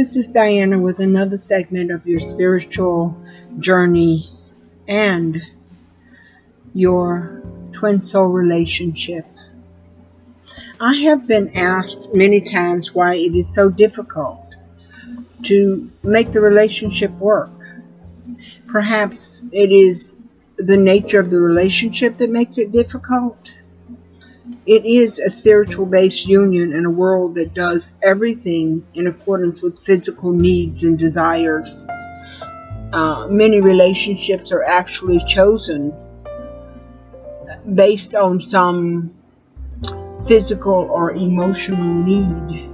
Hi, this is Dyanna with another segment of your spiritual journey and your twin soul relationship. I have been asked many times why it is so difficult to make the relationship work. Perhaps it is the nature of the relationship that makes it difficult. It is a spiritual based union in a world that does everything in accordance with physical needs and desires. Uh, many relationships are actually chosen based on some physical or emotional need.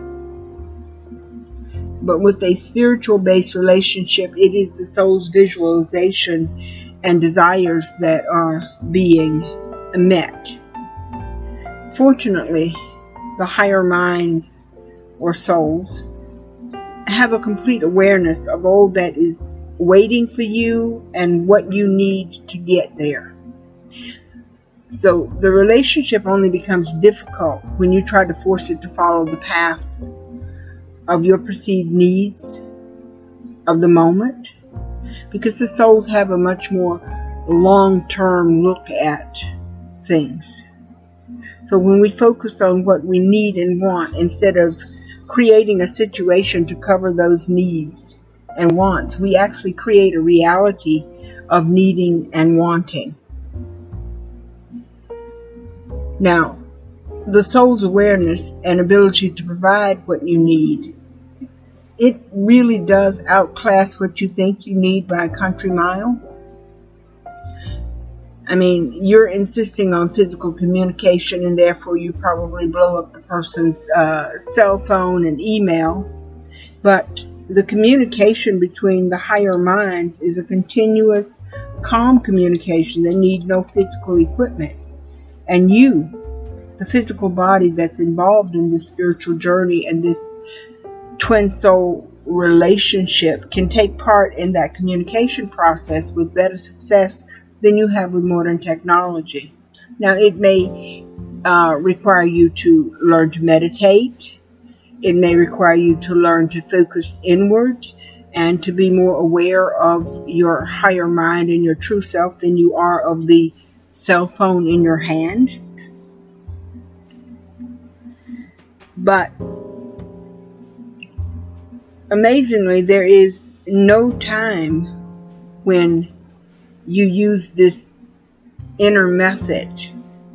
But with a spiritual based relationship, it is the soul's visualization and desires that are being met. Fortunately, the higher minds or souls have a complete awareness of all that is waiting for you and what you need to get there. So the relationship only becomes difficult when you try to force it to follow the paths of your perceived needs of the moment because the souls have a much more long term look at things. So when we focus on what we need and want instead of creating a situation to cover those needs and wants, we actually create a reality of needing and wanting. Now, the soul's awareness and ability to provide what you need, it really does outclass what you think you need by a country mile. I mean, you're insisting on physical communication, and therefore you probably blow up the person's uh, cell phone and email. But the communication between the higher minds is a continuous, calm communication that needs no physical equipment. And you, the physical body that's involved in this spiritual journey and this twin soul relationship, can take part in that communication process with better success than you have with modern technology. Now, it may uh, require you to learn to meditate, it may require you to learn to focus inward and to be more aware of your higher mind and your true self than you are of the cell phone in your hand. But amazingly, there is no time when you use this inner method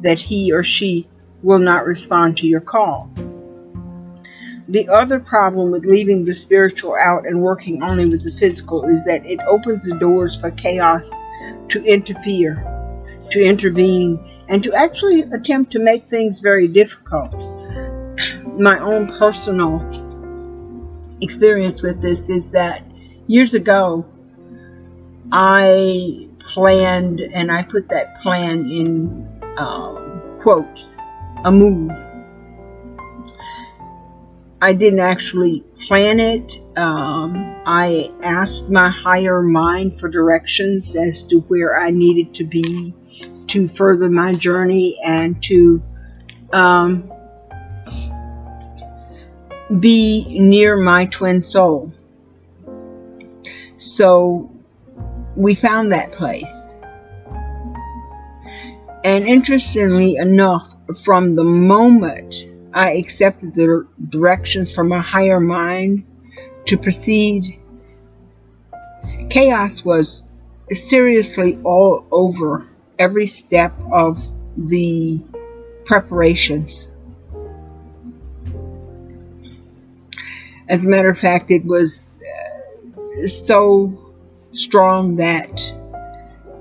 that he or she will not respond to your call. The other problem with leaving the spiritual out and working only with the physical is that it opens the doors for chaos to interfere, to intervene, and to actually attempt to make things very difficult. My own personal experience with this is that years ago, I planned, and I put that plan in um, quotes, a move. I didn't actually plan it. Um, I asked my higher mind for directions as to where I needed to be to further my journey and to um, be near my twin soul. So we found that place. And interestingly enough, from the moment I accepted the directions from a higher mind to proceed, chaos was seriously all over every step of the preparations. As a matter of fact, it was uh, so strong that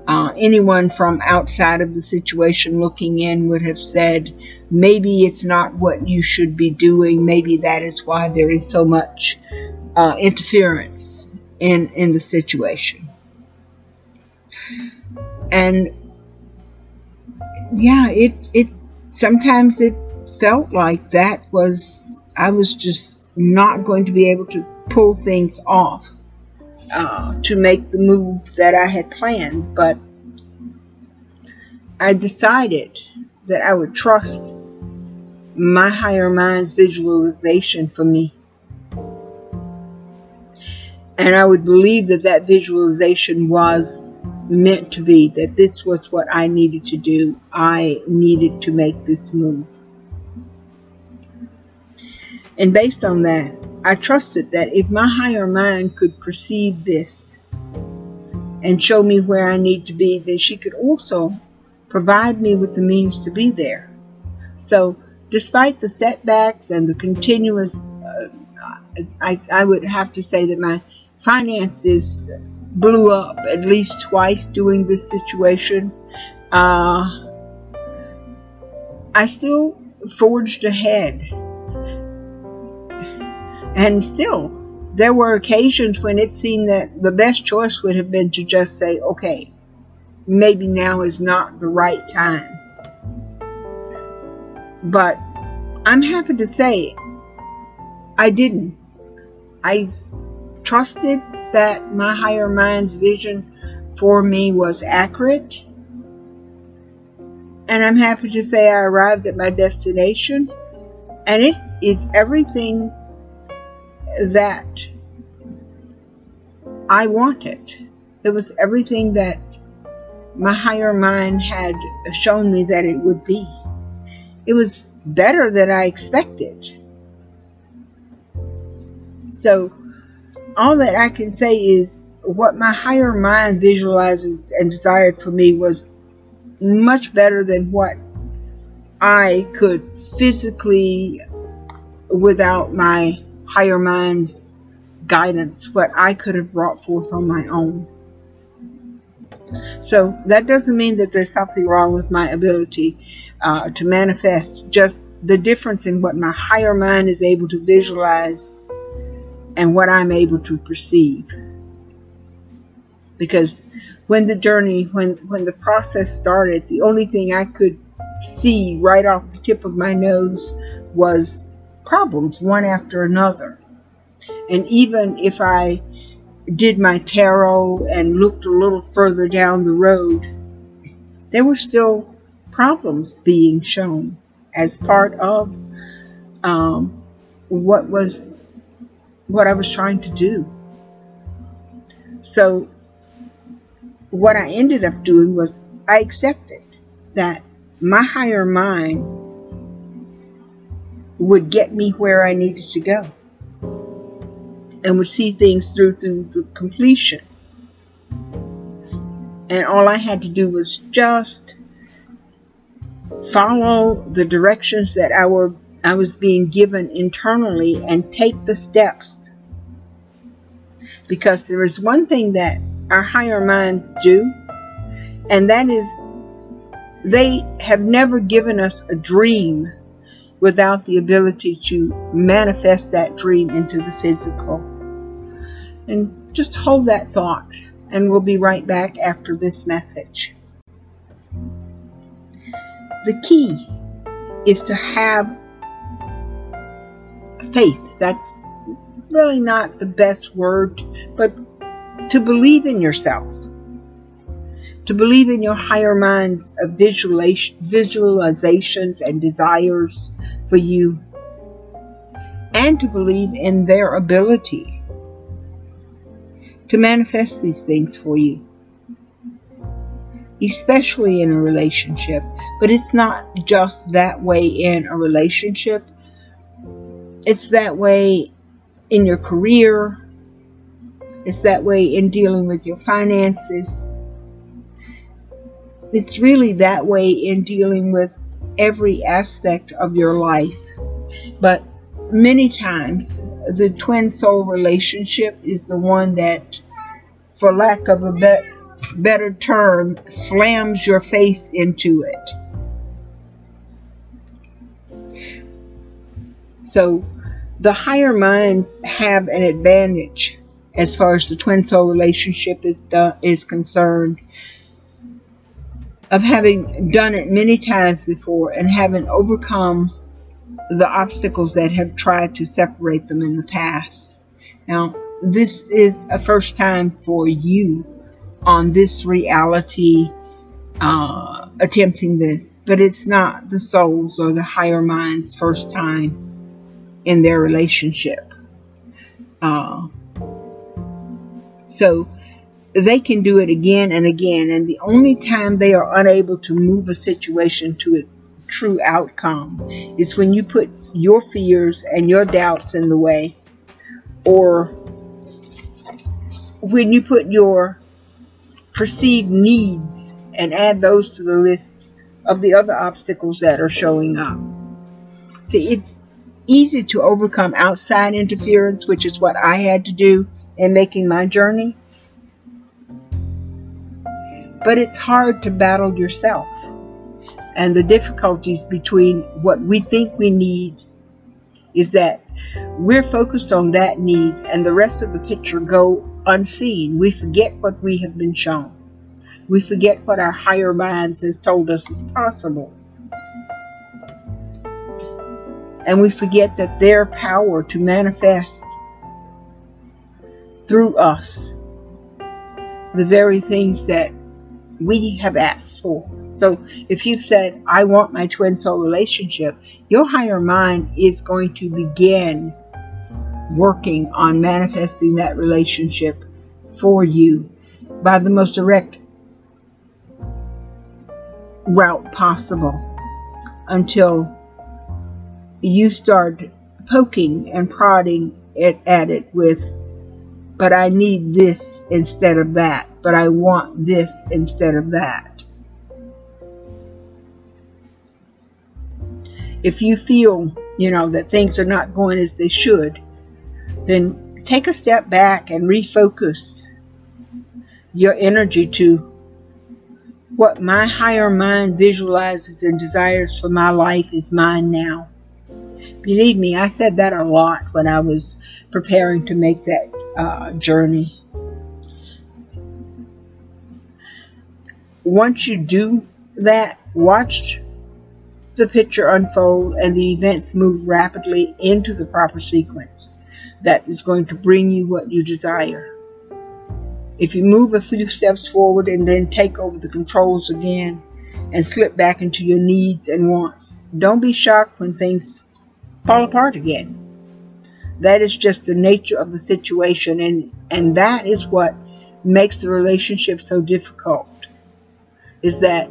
uh, anyone from outside of the situation looking in would have said, maybe it's not what you should be doing. Maybe that is why there is so much uh, interference in, in the situation. And yeah, it, it sometimes it felt like that was, I was just not going to be able to pull things off uh, to make the move that I had planned, but I decided that I would trust my higher mind's visualization for me. And I would believe that that visualization was meant to be, that this was what I needed to do. I needed to make this move. And based on that, I trusted that if my higher mind could perceive this and show me where I need to be, then she could also provide me with the means to be there. So, despite the setbacks and the continuous, uh, I, I would have to say that my finances blew up at least twice during this situation. Uh, I still forged ahead. And still, there were occasions when it seemed that the best choice would have been to just say, okay, maybe now is not the right time. But I'm happy to say I didn't. I trusted that my higher mind's vision for me was accurate. And I'm happy to say I arrived at my destination. And it is everything that I wanted. It was everything that my higher mind had shown me that it would be. It was better than I expected. So, all that I can say is what my higher mind visualizes and desired for me was much better than what I could physically, without my higher mind's guidance, what I could have brought forth on my own. So that doesn't mean that there's something wrong with my ability uh, to manifest, just the difference in what my higher mind is able to visualize and what I'm able to perceive. Because when the journey, when, when the process started, the only thing I could see right off the tip of my nose was problems, one after another. And even if I did my tarot and looked a little further down the road, there were still problems being shown as part of um, what was what I was trying to do. So, what I ended up doing was I accepted that my higher mind would get me where I needed to go and would see things through to the completion. And all I had to do was just follow the directions that I were I was being given internally and take the steps. Because there is one thing that our higher minds do, and that is they have never given us a dream without the ability to manifest that dream into the physical. And just hold that thought, and we'll be right back after this message. The key is to have faith. That's really not the best word, but to believe in yourself, to believe in your higher mind's uh, visualizations and desires for you, and to believe in their ability to manifest these things for you, especially in a relationship. But it's not just that way in a relationship it's that way in your career, it's that way in dealing with your finances. It's really that way in dealing with every aspect of your life. But many times, the twin soul relationship is the one that, for lack of a be- better term, slams your face into it. So the higher minds have an advantage as far as the twin soul relationship is is concerned of having done it many times before and having overcome the obstacles that have tried to separate them in the past. Now, this is a first time for you on this reality uh, attempting this, but it's not the soul's or the higher mind's first time in their relationship. Uh, So they can do it again and again. And the only time they are unable to move a situation to its true outcome is when you put your fears and your doubts in the way, or when you put your perceived needs and add those to the list of the other obstacles that are showing up. See, it's easy to overcome outside interference, which is what I had to do in making my journey. But it's hard to battle yourself and the difficulties between what we think we need is that we're focused on that need and the rest of the picture go unseen. We forget what we have been shown. We forget what our higher minds has told us is possible. And we forget that their power to manifest through us the very things that we have asked for. So if you've said, I want my twin soul relationship, your higher mind is going to begin working on manifesting that relationship for you by the most direct route possible until you start poking and prodding it at it with but I need this instead of that, but I want this instead of that. If you feel, you know, that things are not going as they should, then take a step back and refocus your energy to what my higher mind visualizes and desires for my life is mine now. Believe me, I said that a lot when I was preparing to make that uh, journey. Once you do that, watch the picture unfold and the events move rapidly into the proper sequence that is going to bring you what you desire. If you move a few steps forward and then take over the controls again and slip back into your needs and wants, don't be shocked when things fall apart again. That is just the nature of the situation, and, and that is what makes the relationship so difficult. Is that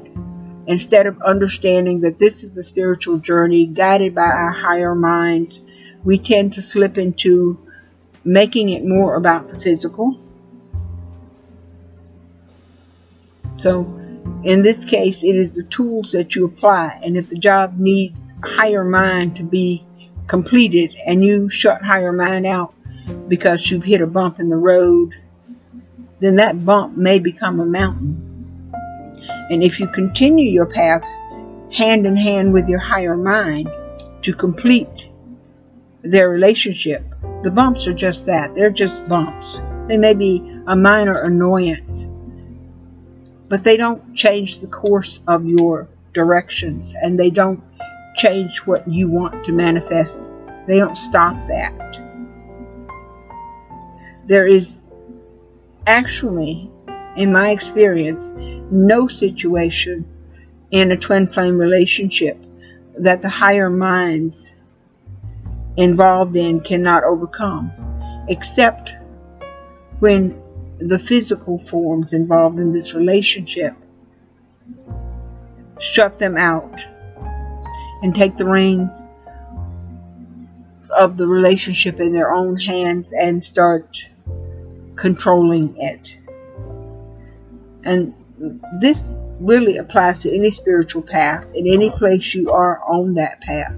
instead of understanding that this is a spiritual journey guided by our higher minds, we tend to slip into making it more about the physical. So, in this case, it is the tools that you apply, and if the job needs a higher mind to be completed and you shut higher mind out because you've hit a bump in the road, then that bump may become a mountain. And if you continue your path hand in hand with your higher mind to complete their relationship, the bumps are just that. They're just bumps. They may be a minor annoyance, but they don't change the course of your directions and they don't change what you want to manifest. They don't stop that. There is actually, in my experience, no situation in a twin flame relationship that the higher minds involved in cannot overcome, except when the physical forms involved in this relationship shut them out and take the reins of the relationship in their own hands and start controlling it. And this really applies to any spiritual path, in any place you are on that path.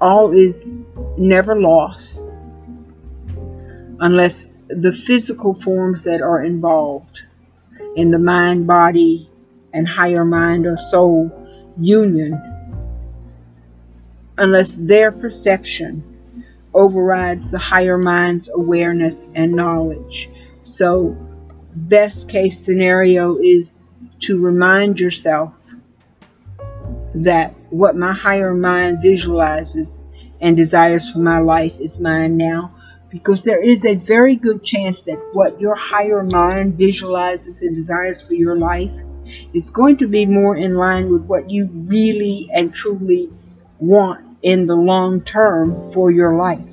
All is never lost unless the physical forms that are involved in the mind, body, and higher mind or soul union unless their perception overrides the higher mind's awareness and knowledge. So, best case scenario is to remind yourself that what my higher mind visualizes and desires for my life is mine now. Because there is a very good chance that what your higher mind visualizes and desires for your life is going to be more in line with what you really and truly want in the long term for your life.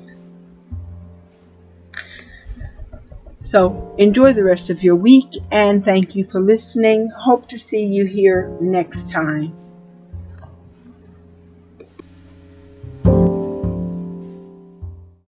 So enjoy the rest of your week and thank you for listening. Hope to see you here next time.